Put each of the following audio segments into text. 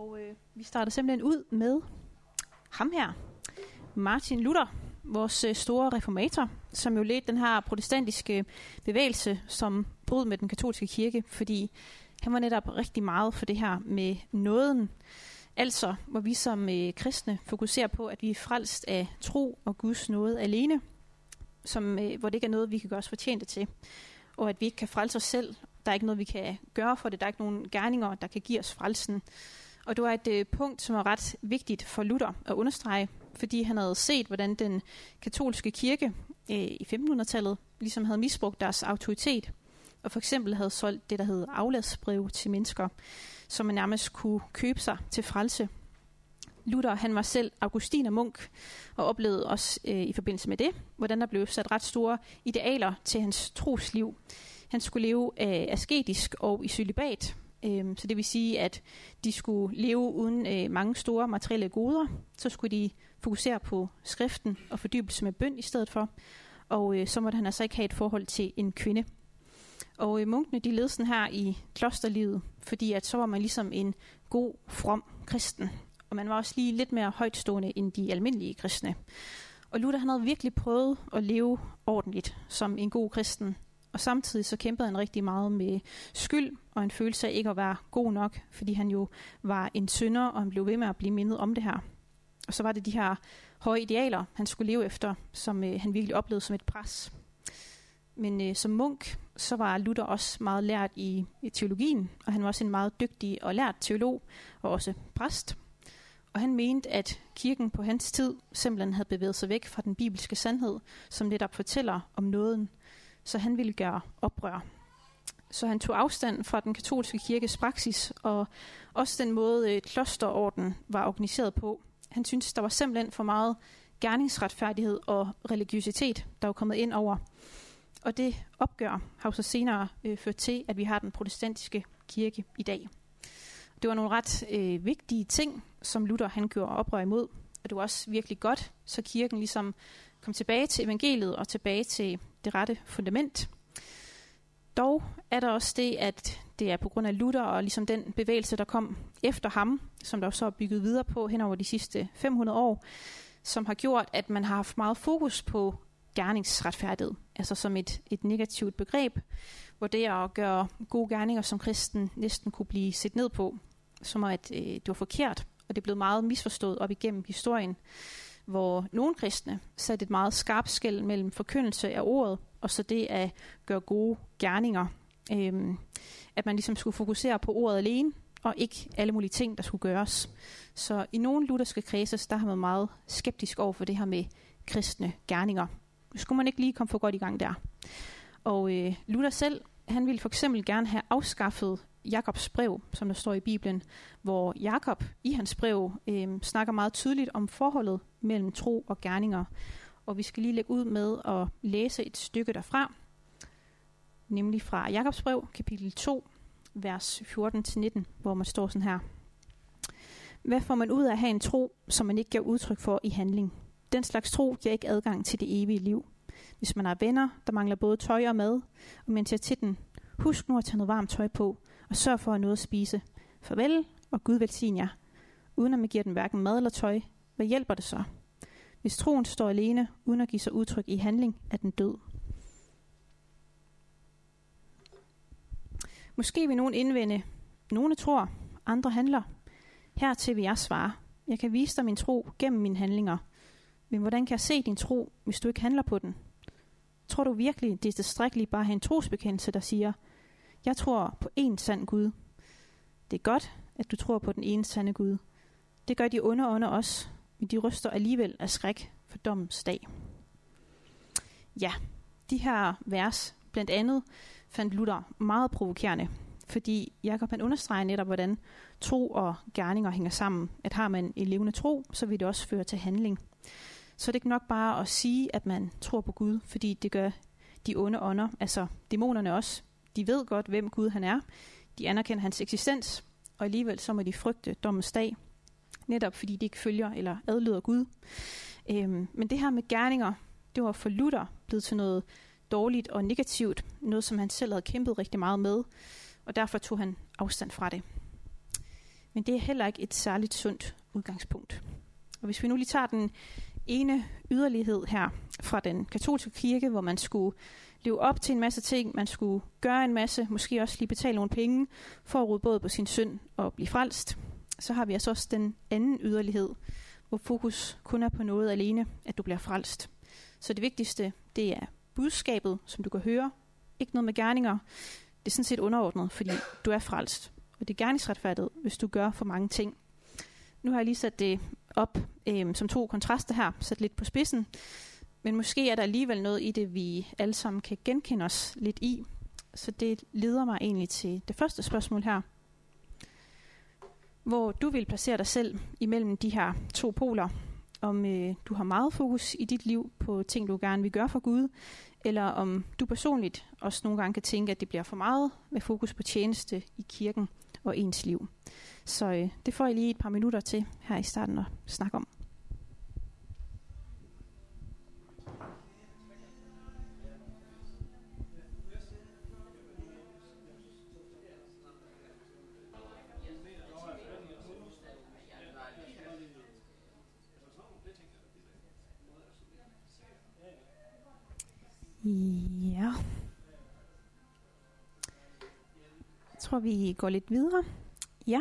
Og øh, vi starter simpelthen ud med ham her, Martin Luther, vores øh, store reformator, som jo ledte den her protestantiske øh, bevægelse, som brød med den katolske kirke, fordi han var netop rigtig meget for det her med nåden. Altså, hvor vi som øh, kristne fokuserer på, at vi er frelst af tro og Guds nåde alene, som, øh, hvor det ikke er noget, vi kan gøre os fortjente til, og at vi ikke kan frelse os selv. Der er ikke noget, vi kan gøre for det. Der er ikke nogen gerninger, der kan give os frelsen. Og det var et øh, punkt, som var ret vigtigt for Luther at understrege, fordi han havde set, hvordan den katolske kirke øh, i 1500-tallet ligesom havde misbrugt deres autoritet, og for eksempel havde solgt det, der hed afladsbrev til mennesker, som man nærmest kunne købe sig til frelse. Luther han var selv Augustiner munk, og oplevede også øh, i forbindelse med det, hvordan der blev sat ret store idealer til hans trosliv. Han skulle leve øh, asketisk og i celibat, øh, så det vil sige, at de skulle leve uden øh, mange store materielle goder. Så skulle de fokusere på skriften og fordybelse med bøn i stedet for. Og øh, så måtte han altså ikke have et forhold til en kvinde. Og øh, munkene de levede sådan her i klosterlivet, fordi at så var man ligesom en god, from kristen. Og man var også lige lidt mere højtstående end de almindelige kristne. Og Luther han havde virkelig prøvet at leve ordentligt som en god kristen. Og samtidig så kæmpede han rigtig meget med skyld og en følelse af ikke at være god nok, fordi han jo var en synder, og han blev ved med at blive mindet om det her. Og så var det de her høje idealer, han skulle leve efter, som øh, han virkelig oplevede som et pres. Men øh, som munk, så var Luther også meget lært i, i teologien, og han var også en meget dygtig og lært teolog, og også præst. Og han mente, at kirken på hans tid simpelthen havde bevæget sig væk fra den bibelske sandhed, som netop fortæller om nåden. Så han ville gøre oprør. Så han tog afstand fra den katolske kirkes praksis, og også den måde øh, klosterorden var organiseret på. Han syntes, der var simpelthen for meget gerningsretfærdighed og religiøsitet, der var kommet ind over. Og det opgør har jo så senere øh, ført til, at vi har den protestantiske kirke i dag. Det var nogle ret øh, vigtige ting, som Luther han gjorde oprør imod. Og det var også virkelig godt, så kirken ligesom kom tilbage til evangeliet og tilbage til det rette fundament. Dog er der også det, at det er på grund af Luther og ligesom den bevægelse, der kom efter ham, som der så er bygget videre på hen over de sidste 500 år, som har gjort, at man har haft meget fokus på gerningsretfærdighed, altså som et, et negativt begreb, hvor det at gøre gode gerninger som kristen næsten kunne blive set ned på, som at øh, det var forkert, og det er blevet meget misforstået op igennem historien, hvor nogle kristne satte et meget skarpt skæld mellem forkyndelse af ordet, og så det at gøre gode gerninger. Øhm, at man ligesom skulle fokusere på ordet alene, og ikke alle mulige ting, der skulle gøres. Så i nogle lutherske kredse, der har man meget skeptisk over for det her med kristne gerninger. Skulle man ikke lige komme for godt i gang der? Og øh, Luther selv, han ville for eksempel gerne have afskaffet Jakobs brev, som der står i Bibelen, hvor Jakob i hans brev øh, snakker meget tydeligt om forholdet mellem tro og gerninger. Og vi skal lige lægge ud med at læse et stykke derfra, nemlig fra Jakobs brev, kapitel 2, vers 14-19, hvor man står sådan her. Hvad får man ud af at have en tro, som man ikke giver udtryk for i handling? Den slags tro giver ikke adgang til det evige liv. Hvis man har venner, der mangler både tøj og mad, og man siger til den, husk nu at tage noget varmt tøj på, og sørg for at noget at spise. Farvel, og Gud velsign jer. Uden at man giver den hverken mad eller tøj, hvad hjælper det så? Hvis troen står alene, uden at give sig udtryk i handling, er den død. Måske vil nogen indvende, nogle tror, andre handler. Hertil vil jeg svare, jeg kan vise dig min tro gennem mine handlinger. Men hvordan kan jeg se din tro, hvis du ikke handler på den? Tror du virkelig, det er tilstrækkeligt bare at have en trosbekendelse, der siger, jeg tror på én sand Gud. Det er godt, at du tror på den ene sande Gud. Det gør de onde ånder også, men de ryster alligevel af skræk for dommens dag. Ja, de her vers, blandt andet, fandt Luther meget provokerende, fordi Jakob han understreger netop, hvordan tro og gerninger hænger sammen. At har man en levende tro, så vil det også føre til handling. Så det er ikke nok bare at sige, at man tror på Gud, fordi det gør de onde ånder, altså dæmonerne også. De ved godt, hvem Gud han er. De anerkender hans eksistens, og alligevel så må de frygte dommens dag, netop fordi de ikke følger eller adlyder Gud. Øhm, men det her med gerninger, det var for Luther blevet til noget dårligt og negativt, noget som han selv havde kæmpet rigtig meget med, og derfor tog han afstand fra det. Men det er heller ikke et særligt sundt udgangspunkt. Og hvis vi nu lige tager den ene yderlighed her fra den katolske kirke, hvor man skulle leve op til en masse ting, man skulle gøre en masse, måske også lige betale nogle penge, for at råde både på sin synd og blive frelst, så har vi altså også den anden yderlighed, hvor fokus kun er på noget alene, at du bliver frelst. Så det vigtigste, det er budskabet, som du kan høre. Ikke noget med gerninger. Det er sådan set underordnet, fordi du er frelst. Og det er gerningsretfærdigt, hvis du gør for mange ting. Nu har jeg lige sat det op øh, som to kontraster her, sat lidt på spidsen. Men måske er der alligevel noget i det, vi alle sammen kan genkende os lidt i. Så det leder mig egentlig til det første spørgsmål her. Hvor du vil placere dig selv imellem de her to poler. Om øh, du har meget fokus i dit liv på ting, du gerne vil gøre for Gud, eller om du personligt også nogle gange kan tænke, at det bliver for meget med fokus på tjeneste i kirken og ens liv. Så øh, det får jeg lige et par minutter til her i starten at snakke om. Ja. Jeg tror, vi går lidt videre. Ja.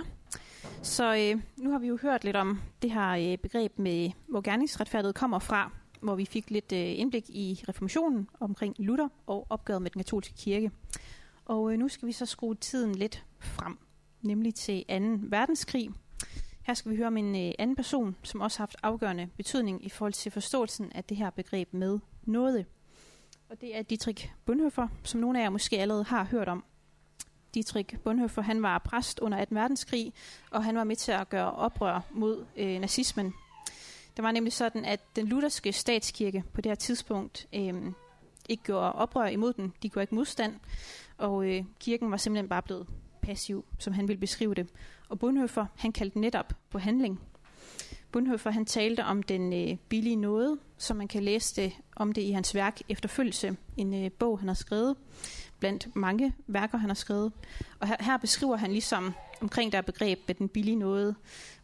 Så øh, nu har vi jo hørt lidt om det her øh, begreb med, hvor gerningsretfærdighed kommer fra, hvor vi fik lidt øh, indblik i reformationen omkring Luther og opgøret med den katolske kirke. Og øh, nu skal vi så skrue tiden lidt frem, nemlig til 2. verdenskrig. Her skal vi høre om en øh, anden person, som også har haft afgørende betydning i forhold til forståelsen af det her begreb med noget. Og det er Dietrich Bonhoeffer, som nogle af jer måske allerede har hørt om. Dietrich Bonhoeffer, han var præst under 18. verdenskrig, og han var med til at gøre oprør mod øh, nazismen. Det var nemlig sådan, at den lutherske statskirke på det her tidspunkt øh, ikke gjorde oprør imod den. De gjorde ikke modstand, og øh, kirken var simpelthen bare blevet passiv, som han ville beskrive det. Og Bonhoeffer, han kaldte netop på handling. Bonhoeffer, han talte om den øh, billige nåde, som man kan læse det om det i hans værk Efterfølgelse, en øh, bog, han har skrevet, blandt mange værker, han har skrevet. Og her, her beskriver han ligesom omkring der begreb med den billige nåde,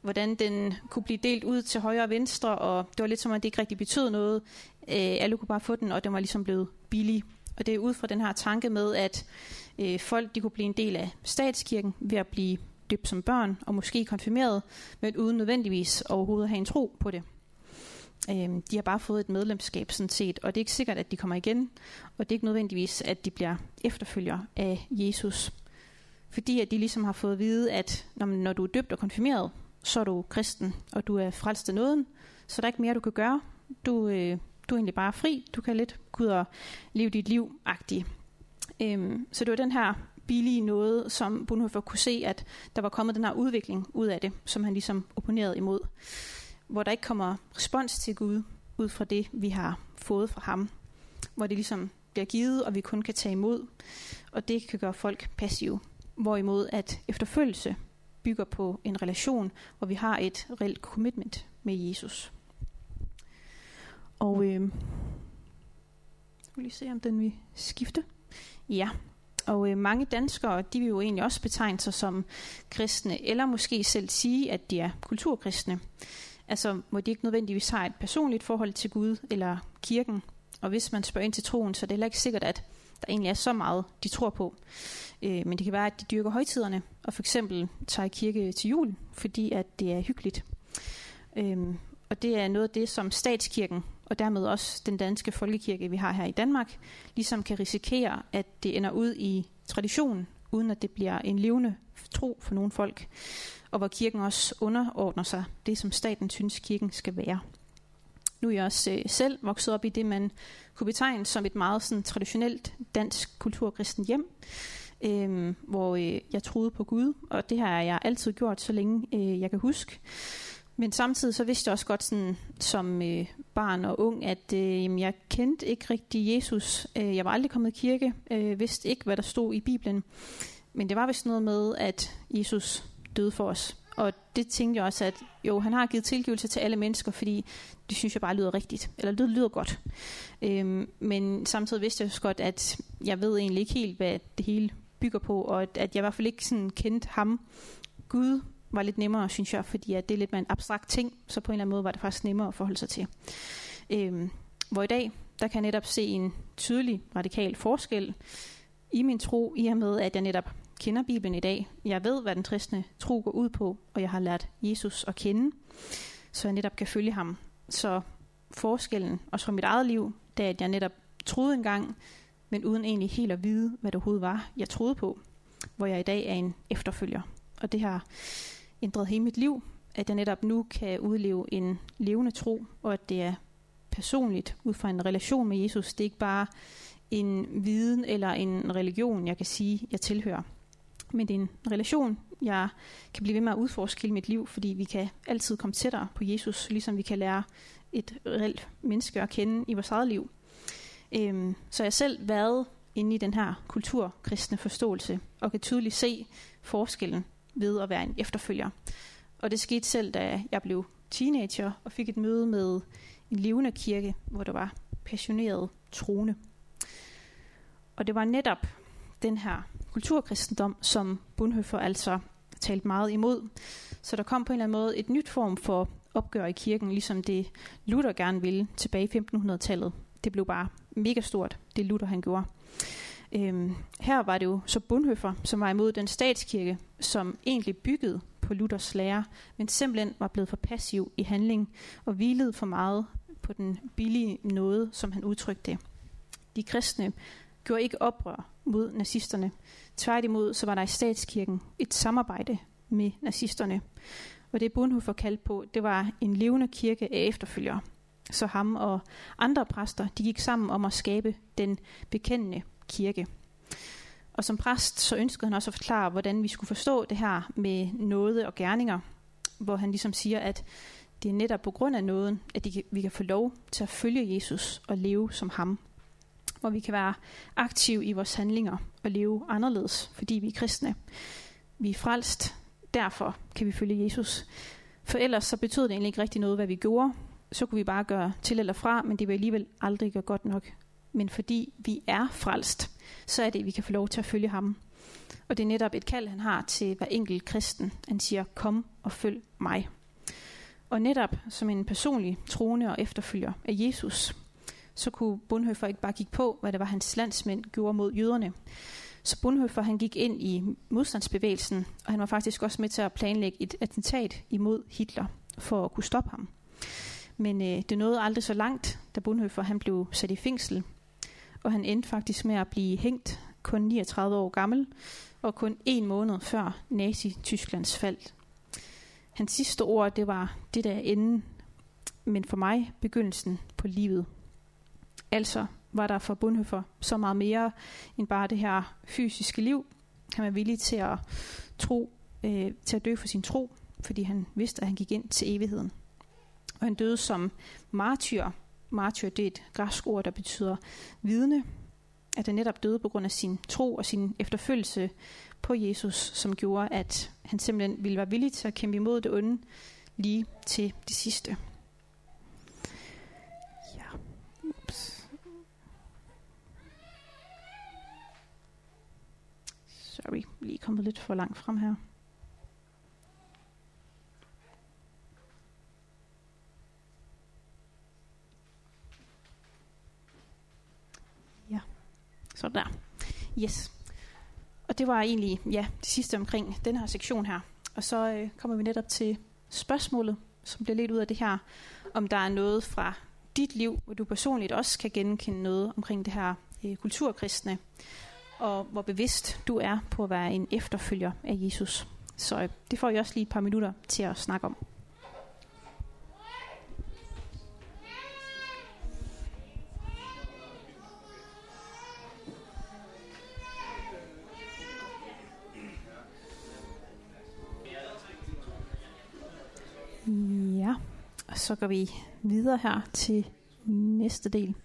hvordan den kunne blive delt ud til højre og venstre, og det var lidt som om, det ikke rigtig betød noget. Øh, alle kunne bare få den, og den var ligesom blevet billig. Og det er ud fra den her tanke med, at øh, folk de kunne blive en del af statskirken ved at blive døbt som børn, og måske konfirmeret, men uden nødvendigvis overhovedet at have en tro på det. Øhm, de har bare fået et medlemskab sådan set, og det er ikke sikkert, at de kommer igen, og det er ikke nødvendigvis, at de bliver efterfølger af Jesus. Fordi at de ligesom har fået at vide, at når, når du er døbt og konfirmeret, så er du kristen, og du er frelst af nåden, så der er ikke mere, du kan gøre. Du, øh, du er egentlig bare fri, du kan lidt gå ud og leve dit liv -agtigt. Øhm, så det var den her billige noget, som Bonhoeffer kunne se, at der var kommet den her udvikling ud af det, som han ligesom opponerede imod. Hvor der ikke kommer respons til Gud ud fra det, vi har fået fra ham. Hvor det ligesom bliver givet, og vi kun kan tage imod. Og det kan gøre folk passive. Hvorimod at efterfølgelse bygger på en relation, hvor vi har et reelt commitment med Jesus. Og øh, skal vi lige se, om den vil skifte. Ja, og øh, mange danskere, de vil jo egentlig også betegne sig som kristne, eller måske selv sige, at de er kulturkristne. Altså, hvor de ikke nødvendigvis har et personligt forhold til Gud eller kirken. Og hvis man spørger ind til troen, så er det heller ikke sikkert, at der egentlig er så meget, de tror på. Øh, men det kan være, at de dyrker højtiderne, og for eksempel tager i kirke til jul, fordi at det er hyggeligt. Øh, og det er noget af det, som statskirken, og dermed også den danske folkekirke, vi har her i Danmark, ligesom kan risikere, at det ender ud i tradition, uden at det bliver en levende tro for nogle folk, og hvor kirken også underordner sig det, som staten synes, kirken skal være. Nu er jeg også øh, selv vokset op i det, man kunne betegne som et meget sådan, traditionelt dansk kulturkristen hjem, øh, hvor øh, jeg troede på Gud, og det har jeg altid gjort, så længe øh, jeg kan huske. Men samtidig så vidste jeg også godt sådan, som øh, barn og ung, at øh, jeg kendte ikke rigtig Jesus. Øh, jeg var aldrig kommet i kirke, øh, vidste ikke, hvad der stod i Bibelen. Men det var vist noget med, at Jesus døde for os. Og det tænkte jeg også, at jo, han har givet tilgivelse til alle mennesker, fordi det synes jeg bare lyder rigtigt. Eller det lyder godt. Øhm, men samtidig vidste jeg også godt, at jeg ved egentlig ikke helt, hvad det hele bygger på, og at, at jeg i hvert fald ikke sådan kendte ham, Gud, var lidt nemmere, synes jeg, fordi at det er lidt mere en abstrakt ting, så på en eller anden måde var det faktisk nemmere at forholde sig til. Øhm, hvor i dag, der kan jeg netop se en tydelig radikal forskel i min tro, i og med, at jeg netop kender Bibelen i dag. Jeg ved, hvad den kristne tro går ud på, og jeg har lært Jesus at kende, så jeg netop kan følge ham. Så forskellen, også fra mit eget liv, det er, at jeg netop troede engang, men uden egentlig helt at vide, hvad det overhovedet var, jeg troede på, hvor jeg i dag er en efterfølger. Og det har ændret hele mit liv, at jeg netop nu kan udleve en levende tro, og at det er personligt ud fra en relation med Jesus. Det er ikke bare en viden eller en religion, jeg kan sige, jeg tilhører. Men det er en relation, jeg kan blive ved med at udforske hele mit liv, fordi vi kan altid komme tættere på Jesus, ligesom vi kan lære et reelt menneske at kende i vores eget liv. Øhm, så jeg har selv været inde i den her kulturkristne forståelse, og kan tydeligt se forskellen ved at være en efterfølger. Og det skete selv, da jeg blev teenager og fik et møde med en levende kirke, hvor der var passioneret troende. Og det var netop den her kulturkristendom, som Bonhoeffer altså talte meget imod. Så der kom på en eller anden måde et nyt form for opgør i kirken, ligesom det Luther gerne ville tilbage i 1500-tallet. Det blev bare mega stort, det Luther han gjorde. Øhm, her var det jo så Bonhoeffer, som var imod den statskirke, som egentlig byggede på Luthers lære, men simpelthen var blevet for passiv i handling og hvilede for meget på den billige nåde, som han udtrykte det. De kristne gjorde ikke oprør mod nazisterne. Tværtimod så var der i statskirken et samarbejde med nazisterne. Og det Bonhoeffer kaldte på, det var en levende kirke af efterfølgere. Så ham og andre præster, de gik sammen om at skabe den bekendende kirke. Og som præst, så ønskede han også at forklare, hvordan vi skulle forstå det her med nåde og gerninger, hvor han ligesom siger, at det er netop på grund af nåden, at vi kan få lov til at følge Jesus og leve som ham. Hvor vi kan være aktive i vores handlinger og leve anderledes, fordi vi er kristne. Vi er frelst, derfor kan vi følge Jesus. For ellers så betød det egentlig ikke rigtig noget, hvad vi gjorde. Så kunne vi bare gøre til eller fra, men det vil alligevel aldrig gøre godt nok. Men fordi vi er frelst, så er det, at vi kan få lov til at følge ham. Og det er netop et kald, han har til hver enkelt kristen. Han siger, kom og følg mig. Og netop som en personlig troende og efterfølger af Jesus, så kunne Bonhoeffer ikke bare kigge på, hvad det var, hans landsmænd gjorde mod jøderne. Så Bonhoeffer han gik ind i modstandsbevægelsen, og han var faktisk også med til at planlægge et attentat imod Hitler for at kunne stoppe ham. Men øh, det nåede aldrig så langt, da Bonhoeffer han blev sat i fængsel, og han endte faktisk med at blive hængt kun 39 år gammel, og kun en måned før Nazi-Tysklands fald. Hans sidste ord, det var det der enden, men for mig begyndelsen på livet. Altså var der for Bonhoeffer så meget mere end bare det her fysiske liv. Han var villig til at tro, øh, til at dø for sin tro, fordi han vidste, at han gik ind til evigheden. Og han døde som martyr. Martyr det er et græsk ord, der betyder vidne. At han netop døde på grund af sin tro og sin efterfølgelse på Jesus, som gjorde, at han simpelthen ville være villig til at kæmpe imod det onde lige til det sidste. Ja. Ups. Sorry, lige kommet lidt for langt frem her. Så der. Yes. Og det var egentlig ja, det sidste omkring den her sektion her. Og så øh, kommer vi netop til spørgsmålet, som bliver lidt ud af det her, om der er noget fra dit liv, hvor du personligt også kan genkende noget omkring det her øh, kulturkristne, og hvor bevidst du er på at være en efterfølger af Jesus. Så øh, det får jeg også lige et par minutter til at snakke om. Så går vi videre her til næste del.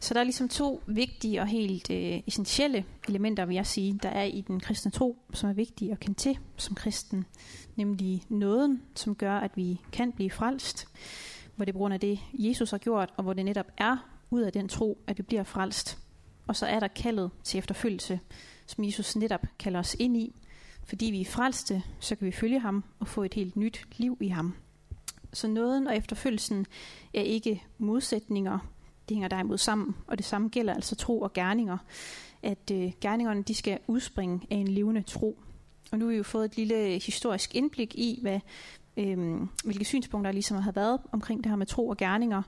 Så der er ligesom to vigtige og helt øh, essentielle elementer, vil jeg sige, der er i den kristne tro, som er vigtige at kende til som kristen. Nemlig nåden, som gør, at vi kan blive frelst, hvor det er på grund af det, Jesus har gjort, og hvor det netop er ud af den tro, at vi bliver frelst. Og så er der kaldet til efterfølgelse, som Jesus netop kalder os ind i, Fordi vi er frelste, så kan vi følge ham og få et helt nyt liv i ham. Så nåden og efterfølgelsen er ikke modsætninger, det hænger derimod sammen, og det samme gælder altså tro og gerninger, at øh, gerningerne de skal udspringe af en levende tro. Og nu har vi jo fået et lille øh, historisk indblik i, hvad, øh, hvilke synspunkter der ligesom har været omkring det her med tro og gerninger,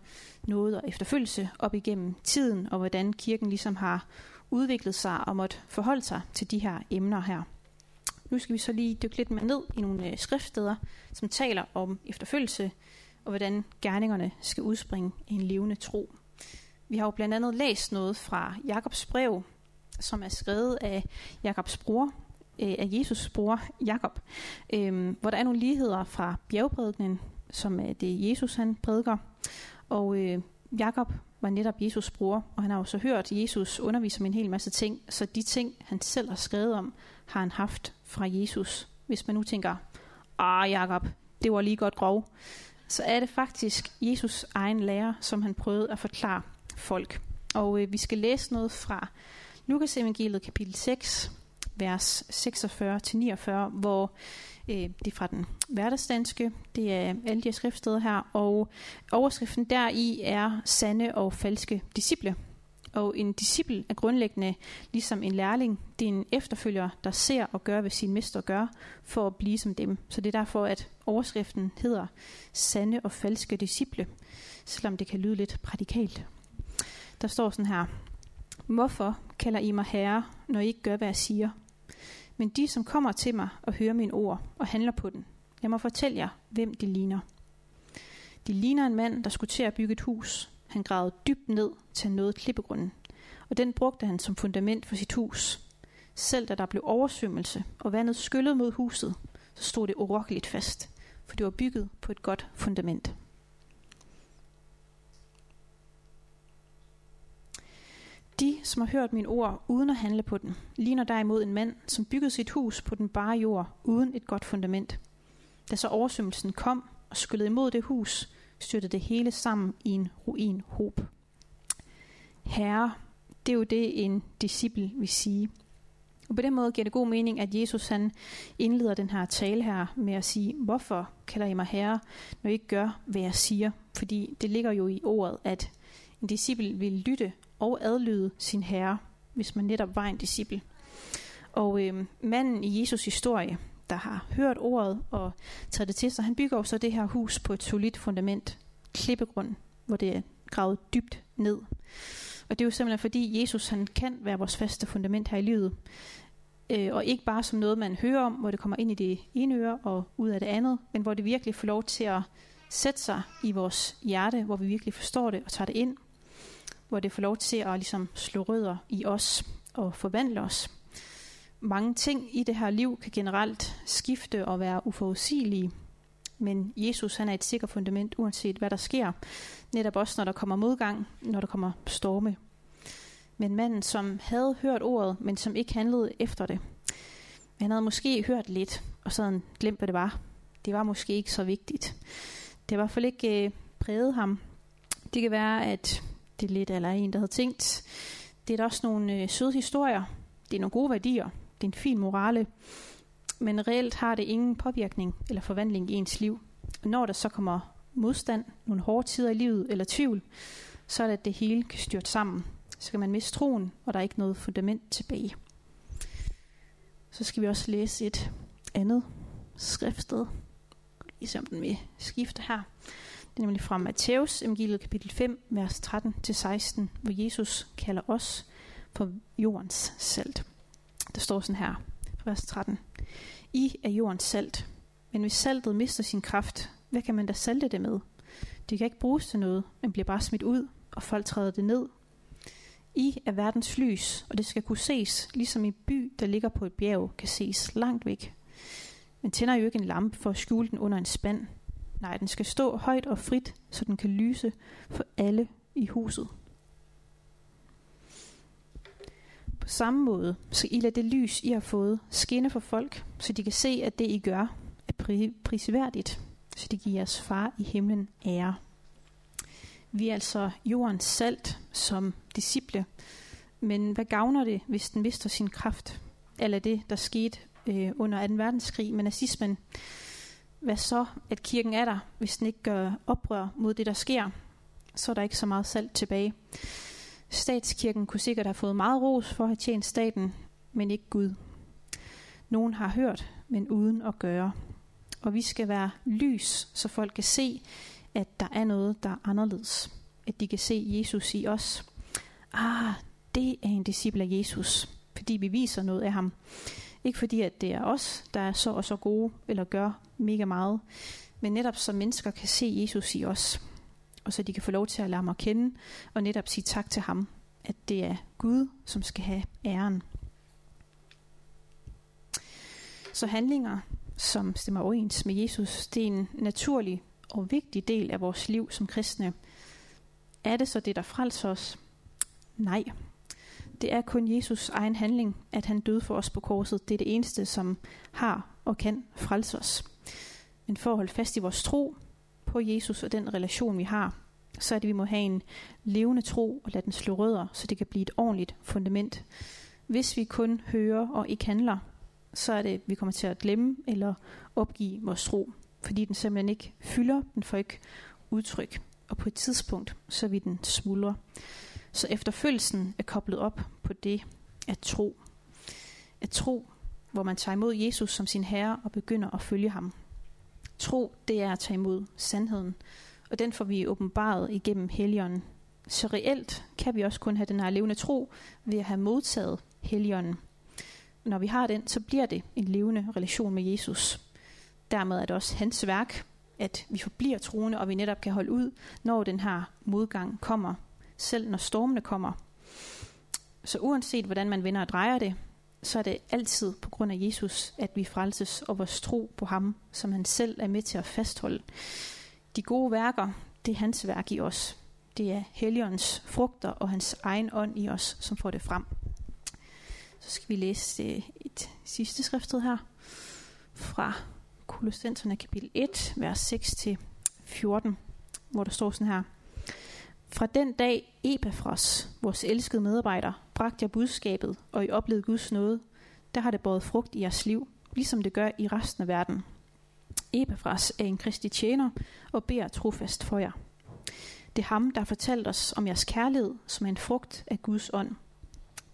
noget og efterfølgelse op igennem tiden, og hvordan kirken ligesom har udviklet sig og måtte forholde sig til de her emner her. Nu skal vi så lige dykke lidt mere ned i nogle øh, skriftsteder, som taler om efterfølgelse, og hvordan gerningerne skal udspringe i en levende tro. Vi har jo blandt andet læst noget fra Jakobs brev, som er skrevet af Jakobs bror, øh, af Jesus bror Jakob, øh, hvor der er nogle ligheder fra bjergprædikenen, som øh, er det Jesus han prædiker. Og øh, Jakob var netop Jesus bror, og han har jo så hørt Jesus undervise om en hel masse ting, så de ting, han selv har skrevet om, har han haft fra Jesus. Hvis man nu tænker, ah Jakob, det var lige godt grov, så er det faktisk Jesus egen lærer, som han prøvede at forklare folk. Og øh, vi skal læse noget fra Lukas evangeliet kapitel 6, vers 46-49, hvor øh, det er fra den hverdagsdanske, det er alle de her skriftsteder her, og overskriften deri er sande og falske disciple. Og en disciple er grundlæggende ligesom en lærling. Det er en efterfølger, der ser og gør, hvad sin mester gør, for at blive som dem. Så det er derfor, at overskriften hedder sande og falske disciple, selvom det kan lyde lidt prædikalt. Der står sådan her. Hvorfor kalder I mig herre, når I ikke gør, hvad jeg siger? Men de, som kommer til mig og hører mine ord og handler på den, jeg må fortælle jer, hvem de ligner. De ligner en mand, der skulle til at bygge et hus. Han gravede dybt ned til noget klippegrunden, og den brugte han som fundament for sit hus. Selv da der blev oversvømmelse og vandet skyllede mod huset, så stod det urokkeligt fast, for det var bygget på et godt fundament. De, som har hørt mine ord uden at handle på dem, ligner derimod en mand, som byggede sit hus på den bare jord uden et godt fundament. Da så oversvømmelsen kom og skyllede imod det hus, styrtede det hele sammen i en ruinhob. Herre, det er jo det, en disciple vil sige. Og på den måde giver det god mening, at Jesus han indleder den her tale her med at sige, hvorfor kalder I mig herre, når I ikke gør, hvad jeg siger? Fordi det ligger jo i ordet, at en disciple vil lytte og adlyde sin herre, hvis man netop var en disciple. Og øh, manden i Jesus historie, der har hørt ordet og taget det til sig, han bygger jo så det her hus på et solidt fundament, klippegrund, hvor det er gravet dybt ned. Og det er jo simpelthen fordi Jesus han kan være vores faste fundament her i livet. Øh, og ikke bare som noget, man hører om, hvor det kommer ind i det ene øre og ud af det andet, men hvor det virkelig får lov til at sætte sig i vores hjerte, hvor vi virkelig forstår det og tager det ind hvor det får lov til at ligesom slå rødder i os og forvandle os. Mange ting i det her liv kan generelt skifte og være uforudsigelige, men Jesus han er et sikkert fundament, uanset hvad der sker. Netop også når der kommer modgang, når der kommer storme. Men manden, som havde hørt ordet, men som ikke handlede efter det, han havde måske hørt lidt, og sådan glemt, hvad det var. Det var måske ikke så vigtigt. Det var i hvert fald ikke øh, præget ham. Det kan være, at det lidt eller en, der havde tænkt, det er da også nogle øh, søde historier, det er nogle gode værdier, det er en fin morale, men reelt har det ingen påvirkning eller forvandling i ens liv. Og når der så kommer modstand, nogle hårde tider i livet eller tvivl, så er det, at det hele kan styrte sammen. Så kan man miste troen, og der er ikke noget fundament tilbage. Så skal vi også læse et andet skriftsted. Ligesom den vil skifte her. Det er nemlig fra Matthæus, evangeliet kapitel 5, vers 13-16, hvor Jesus kalder os for jordens salt. Der står sådan her, vers 13. I er jordens salt, men hvis saltet mister sin kraft, hvad kan man da salte det med? Det kan ikke bruges til noget, men bliver bare smidt ud, og folk træder det ned. I er verdens lys, og det skal kunne ses, ligesom en by, der ligger på et bjerg, kan ses langt væk. Men tænder jo ikke en lampe for at skjule den under en spand, Nej, den skal stå højt og frit, så den kan lyse for alle i huset. På samme måde skal I lade det lys, I har fået, skinne for folk, så de kan se, at det, I gør, er prisværdigt, så det giver jeres far i himlen ære. Vi er altså jordens salt som disciple, men hvad gavner det, hvis den mister sin kraft? Eller det, der skete øh, under 2. verdenskrig med nazismen. Hvad så, at kirken er der, hvis den ikke gør oprør mod det, der sker? Så er der ikke så meget salt tilbage. Statskirken kunne sikkert have fået meget ros for at have tjent staten, men ikke Gud. Nogen har hørt, men uden at gøre. Og vi skal være lys, så folk kan se, at der er noget, der er anderledes. At de kan se Jesus i os. Ah, det er en disciple af Jesus, fordi vi viser noget af ham. Ikke fordi, at det er os, der er så og så gode, eller gør mega meget, men netop så mennesker kan se Jesus i os, og så de kan få lov til at lade ham at kende, og netop sige tak til ham, at det er Gud, som skal have æren. Så handlinger, som stemmer overens med Jesus, det er en naturlig og vigtig del af vores liv som kristne. Er det så det, der frelser os? Nej. Det er kun Jesus egen handling, at han døde for os på korset. Det er det eneste, som har og kan frelse os. Men for at holde fast i vores tro på Jesus og den relation, vi har, så er det, vi må have en levende tro og lade den slå rødder, så det kan blive et ordentligt fundament. Hvis vi kun hører og ikke handler, så er det, at vi kommer til at glemme eller opgive vores tro, fordi den simpelthen ikke fylder, den får ikke udtryk, og på et tidspunkt, så vil den smuldre. Så efterfølgelsen er koblet op på det at tro. At tro, hvor man tager imod Jesus som sin herre og begynder at følge ham. Tro, det er at tage imod sandheden, og den får vi åbenbaret igennem helligånden. Så reelt kan vi også kun have den her levende tro ved at have modtaget helligånden. Når vi har den, så bliver det en levende relation med Jesus. Dermed er det også hans værk, at vi forbliver troende, og vi netop kan holde ud, når den her modgang kommer selv når stormene kommer. Så uanset hvordan man vender og drejer det, så er det altid på grund af Jesus, at vi frelses og vores tro på ham, som han selv er med til at fastholde. De gode værker, det er hans værk i os. Det er Helligåndens frugter og hans egen ånd i os, som får det frem. Så skal vi læse et sidste skriftsted her fra Kolossenserne kapitel 1, vers 6-14, hvor der står sådan her. Fra den dag Epafras, vores elskede medarbejder, bragte jeg budskabet, og I oplevede Guds nåde, der har det båret frugt i jeres liv, ligesom det gør i resten af verden. Epafras er en kristi tjener og beder trofast for jer. Det er ham, der har fortalt os om jeres kærlighed, som er en frugt af Guds ånd.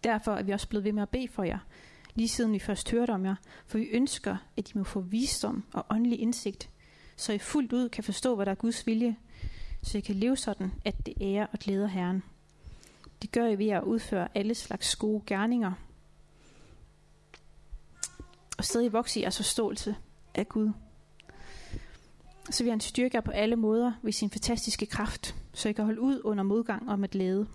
Derfor er vi også blevet ved med at bede for jer, lige siden vi først hørte om jer, for vi ønsker, at I må få visdom og åndelig indsigt, så I fuldt ud kan forstå, hvad der er Guds vilje, så I kan leve sådan, at det ærer og glæder Herren. Det gør I ved at udføre alle slags gode gerninger, og stadig vokse i jeres forståelse af Gud. Så vil han styrke jer på alle måder ved sin fantastiske kraft, så I kan holde ud under modgang og med glæde.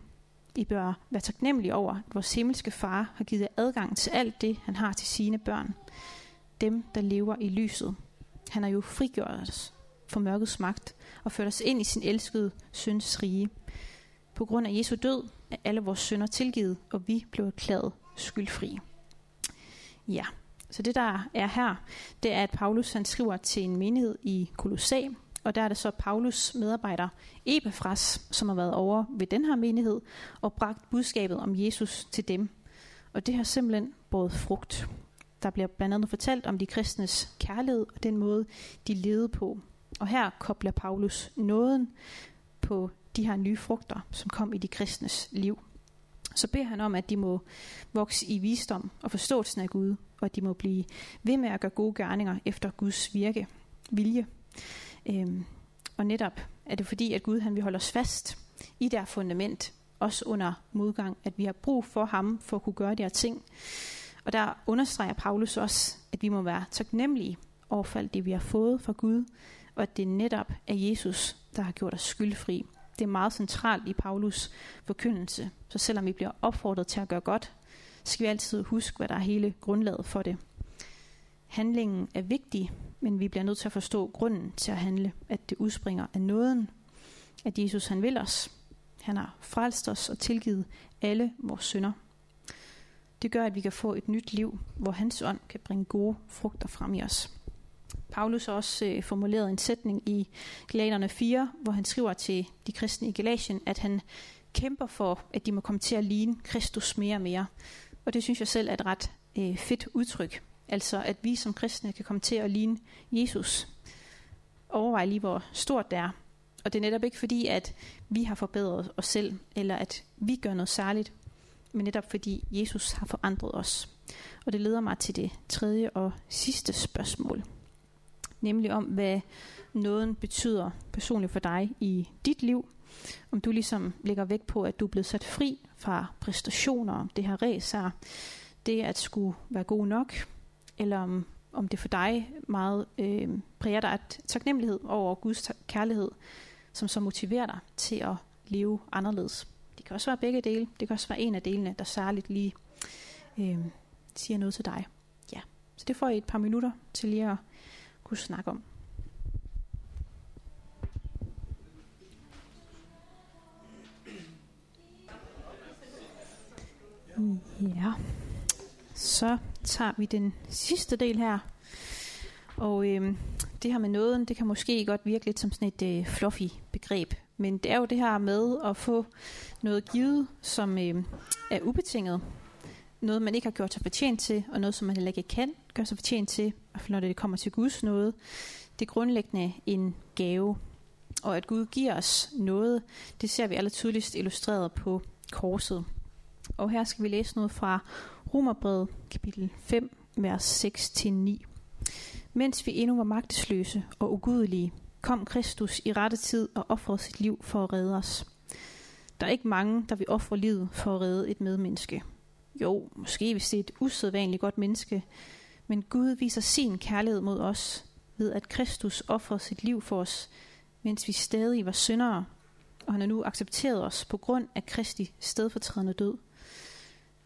I bør være taknemmelige over, at vores himmelske far har givet jer adgang til alt det, han har til sine børn. Dem, der lever i lyset. Han har jo frigjort os for mørkets magt og ført os ind i sin elskede søns rige. På grund af Jesu død er alle vores synder tilgivet, og vi blev erklæret skyldfri. Ja, så det der er her, det er, at Paulus han skriver til en menighed i Kolossæ, og der er det så Paulus medarbejder Epafras, som har været over ved den her menighed og bragt budskabet om Jesus til dem. Og det har simpelthen båret frugt. Der bliver blandt andet fortalt om de kristnes kærlighed og den måde, de levede på. Og her kobler Paulus nåden på de her nye frugter, som kom i de kristnes liv. Så beder han om, at de må vokse i visdom og forståelsen af Gud, og at de må blive ved med at gøre gode gerninger efter Guds virke, vilje. Øhm, og netop er det fordi, at Gud han vil holde os fast i der fundament, også under modgang, at vi har brug for ham for at kunne gøre de her ting. Og der understreger Paulus også, at vi må være taknemmelige over for alt det, vi har fået fra Gud, og at det netop er Jesus, der har gjort os skyldfri. Det er meget centralt i Paulus forkyndelse. Så selvom vi bliver opfordret til at gøre godt, skal vi altid huske, hvad der er hele grundlaget for det. Handlingen er vigtig, men vi bliver nødt til at forstå grunden til at handle, at det udspringer af nåden, at Jesus han vil os. Han har frelst os og tilgivet alle vores synder. Det gør, at vi kan få et nyt liv, hvor hans ånd kan bringe gode frugter frem i os. Paulus har også øh, formuleret en sætning i Galaterne 4, hvor han skriver til de kristne i Galatien, at han kæmper for, at de må komme til at ligne Kristus mere og mere. Og det synes jeg selv er et ret øh, fedt udtryk, Altså at vi som kristne kan komme til at ligne Jesus. Overvej lige, hvor stort det er. Og det er netop ikke fordi, at vi har forbedret os selv, eller at vi gør noget særligt, men netop fordi Jesus har forandret os. Og det leder mig til det tredje og sidste spørgsmål. Nemlig om, hvad noget betyder personligt for dig i dit liv. Om du ligesom lægger vægt på, at du er blevet sat fri fra præstationer, det her ræs her, det at skulle være god nok, eller om, om det for dig meget øh, præger dig at taknemmelighed over Guds kærlighed, som så motiverer dig til at leve anderledes. Det kan også være begge dele. Det kan også være en af delene, der særligt lige øh, siger noget til dig. Ja, så det får I et par minutter til lige at kunne snakke om. Ja, så tager vi den sidste del her. Og øh, det her med nåden, det kan måske godt virke lidt som sådan et øh, fluffy begreb. Men det er jo det her med at få noget givet, som øh, er ubetinget. Noget, man ikke har gjort sig fortjent til, og noget, som man heller ikke kan gør sig fortjent til, når det kommer til Guds noget. Det er grundlæggende en gave. Og at Gud giver os noget, det ser vi aller tydeligst illustreret på korset. Og her skal vi læse noget fra Romerbrevet kapitel 5, vers 6-9. Mens vi endnu var magtesløse og ugudelige, kom Kristus i rette tid og offrede sit liv for at redde os. Der er ikke mange, der vil ofre livet for at redde et medmenneske. Jo, måske hvis det er et usædvanligt godt menneske, men Gud viser sin kærlighed mod os ved at Kristus offrede sit liv for os, mens vi stadig var syndere, og han har nu accepteret os på grund af Kristi stedfortrædende død.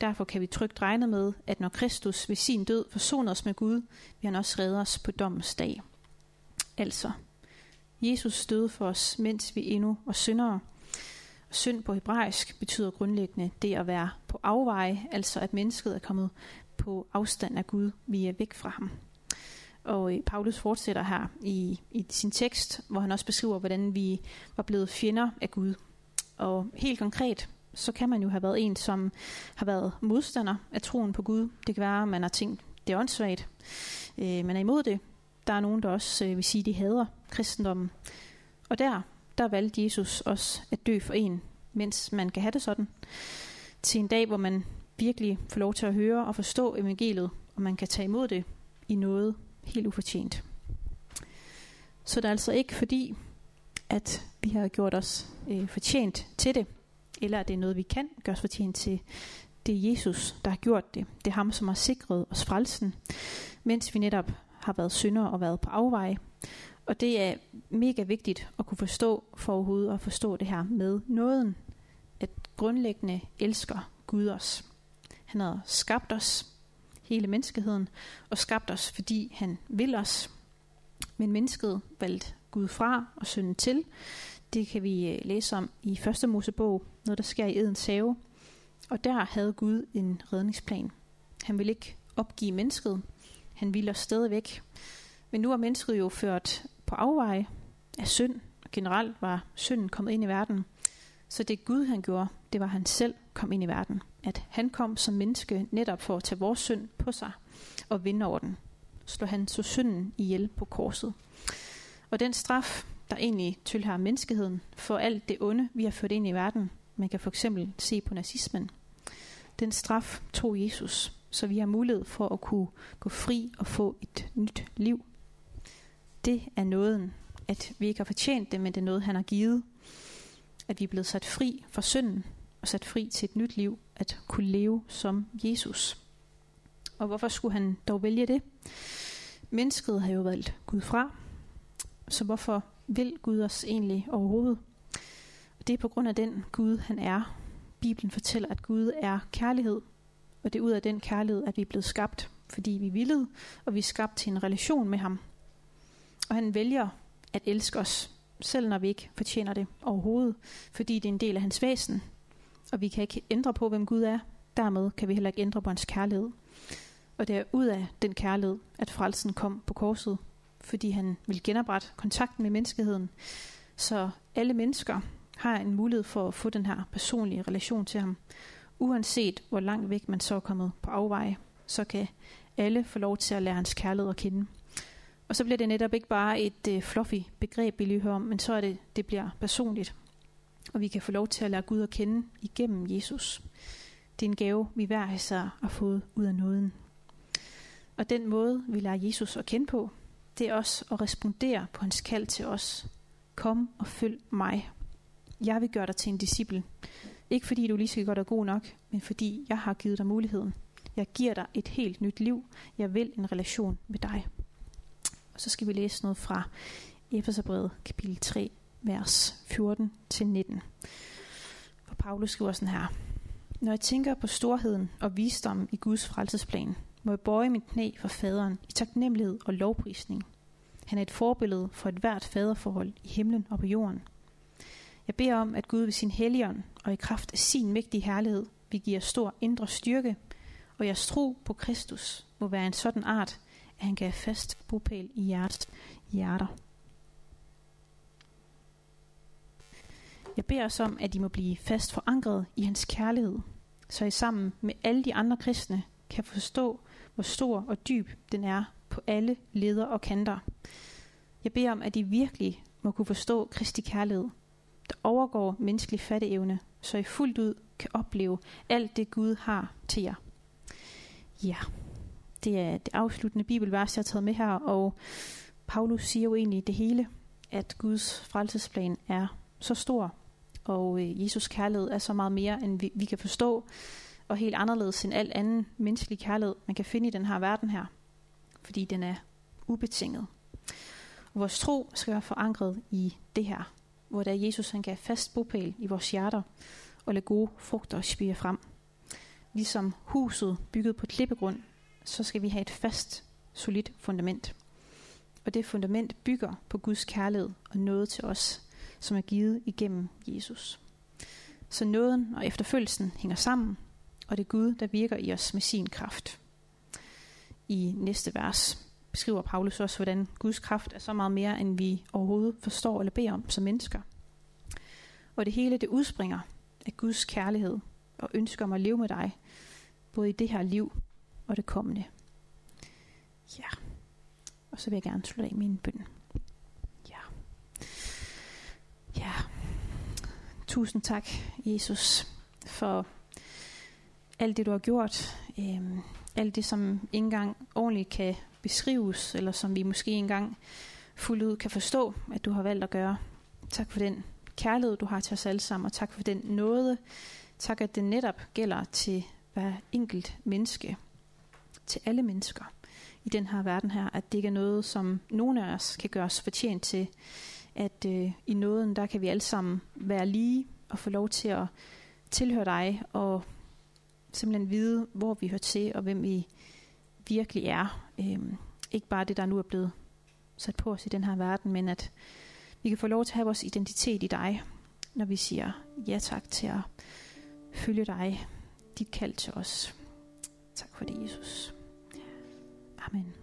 Derfor kan vi trygt regne med, at når Kristus ved sin død forsoner os med Gud, vil han også redde os på dommens dag. Altså, Jesus døde for os, mens vi endnu var syndere. Synd på hebraisk betyder grundlæggende det at være på afveje, altså at mennesket er kommet på afstand af Gud. Vi er væk fra ham. Og øh, Paulus fortsætter her i, i sin tekst, hvor han også beskriver, hvordan vi var blevet fjender af Gud. Og helt konkret, så kan man jo have været en, som har været modstander af troen på Gud. Det kan være, at man har tænkt, det er åndssvagt. Øh, man er imod det. Der er nogen, der også øh, vil sige, de hader kristendommen. Og der, der valgte Jesus også at dø for en, mens man kan have det sådan. Til en dag, hvor man virkelig få lov til at høre og forstå evangeliet, og man kan tage imod det i noget helt ufortjent. Så det er altså ikke fordi, at vi har gjort os øh, fortjent til det, eller at det er noget, vi kan gøre os fortjent til. Det er Jesus, der har gjort det. Det er ham, som har sikret os frelsen, mens vi netop har været syndere og været på afveje. Og det er mega vigtigt at kunne forstå for overhovedet at forstå det her med nåden. At grundlæggende elsker Gud os. Han har skabt os, hele menneskeheden, og skabt os, fordi han vil os. Men mennesket valgte Gud fra og synden til. Det kan vi øh, læse om i første Mosebog, noget der sker i Edens have. Og der havde Gud en redningsplan. Han ville ikke opgive mennesket. Han ville os stadigvæk. Men nu er mennesket jo ført på afveje af synd. Generelt var synden kommet ind i verden. Så det Gud han gjorde, det var han selv kom ind i verden. At han kom som menneske netop for at tage vores synd på sig og vinde over den. Slå han så synden ihjel på korset. Og den straf, der egentlig tilhører menneskeheden for alt det onde, vi har ført ind i verden. Man kan for eksempel se på nazismen. Den straf tog Jesus, så vi har mulighed for at kunne gå fri og få et nyt liv. Det er nåden, at vi ikke har fortjent det, men det er noget, han har givet. At vi er blevet sat fri fra synden og sat fri til et nyt liv, at kunne leve som Jesus. Og hvorfor skulle han dog vælge det? Mennesket har jo valgt Gud fra, så hvorfor vil Gud os egentlig overhovedet? Og det er på grund af den Gud, han er. Bibelen fortæller, at Gud er kærlighed, og det er ud af den kærlighed, at vi er blevet skabt, fordi vi ville, og vi er skabt til en relation med ham. Og han vælger at elske os, selv når vi ikke fortjener det overhovedet, fordi det er en del af hans væsen, og vi kan ikke ændre på, hvem Gud er. Dermed kan vi heller ikke ændre på hans kærlighed. Og det er ud af den kærlighed, at frelsen kom på korset, fordi han vil genoprette kontakten med menneskeheden. Så alle mennesker har en mulighed for at få den her personlige relation til ham. Uanset hvor langt væk man så er kommet på afveje, så kan alle få lov til at lære hans kærlighed at kende. Og så bliver det netop ikke bare et øh, fluffy begreb, vi lige hører om, men så er det, det bliver personligt. Og vi kan få lov til at lære Gud at kende igennem Jesus. Det er en gave, vi hver især har fået ud af nåden. Og den måde, vi lærer Jesus at kende på, det er også at respondere på hans kald til os. Kom og følg mig. Jeg vil gøre dig til en disciple. Ikke fordi du lige skal gøre dig god nok, men fordi jeg har givet dig muligheden. Jeg giver dig et helt nyt liv. Jeg vil en relation med dig. Og så skal vi læse noget fra Efeserbrevet kapitel 3, vers 14-19. For Paulus skriver sådan her. Når jeg tænker på storheden og visdom i Guds frelsesplan, må jeg bøje mit knæ for faderen i taknemmelighed og lovprisning. Han er et forbillede for et hvert faderforhold i himlen og på jorden. Jeg beder om, at Gud ved sin helligånd og i kraft af sin mægtige herlighed vil give jer stor indre styrke, og jeres tro på Kristus må være en sådan art, han gav fast bopæl i jeres hjerter. Jeg beder os om, at I må blive fast forankret i hans kærlighed, så I sammen med alle de andre kristne kan forstå, hvor stor og dyb den er på alle leder og kanter. Jeg beder om, at I virkelig må kunne forstå Kristi kærlighed, der overgår menneskelig fatteevne, så I fuldt ud kan opleve alt det Gud har til jer. Ja, det er det afsluttende bibelvers, jeg har taget med her, og Paulus siger jo egentlig det hele, at Guds frelsesplan er så stor, og øh, Jesus kærlighed er så meget mere, end vi, vi kan forstå, og helt anderledes end al anden menneskelig kærlighed, man kan finde i den her verden her, fordi den er ubetinget. Og vores tro skal være forankret i det her, hvor der Jesus han gav fast bopæl i vores hjerter, og lade gode frugter spire frem. Ligesom huset bygget på klippegrund, så skal vi have et fast, solidt fundament. Og det fundament bygger på Guds kærlighed og noget til os, som er givet igennem Jesus. Så nåden og efterfølgelsen hænger sammen, og det er Gud, der virker i os med sin kraft. I næste vers beskriver Paulus også, hvordan Guds kraft er så meget mere, end vi overhovedet forstår eller beder om som mennesker. Og det hele det udspringer af Guds kærlighed og ønsker om at leve med dig, både i det her liv og det kommende. Ja. Og så vil jeg gerne slutte af min bøn. Ja. Ja. Tusind tak, Jesus, for alt det, du har gjort. Øhm, alt det, som ikke engang ordentligt kan beskrives, eller som vi måske engang fuldt ud kan forstå, at du har valgt at gøre. Tak for den kærlighed, du har til os alle sammen, og tak for den nåde. Tak, at det netop gælder til hver enkelt menneske, til alle mennesker i den her verden her, at det ikke er noget, som nogen af os kan gøre os fortjent til, at øh, i nåden, der kan vi alle sammen være lige og få lov til at tilhøre dig og simpelthen vide, hvor vi hører til og hvem vi virkelig er. Øhm, ikke bare det, der nu er blevet sat på os i den her verden, men at vi kan få lov til at have vores identitet i dig, når vi siger ja tak til at følge dig, dit kald til os. Tak for det, Jesus. Amen.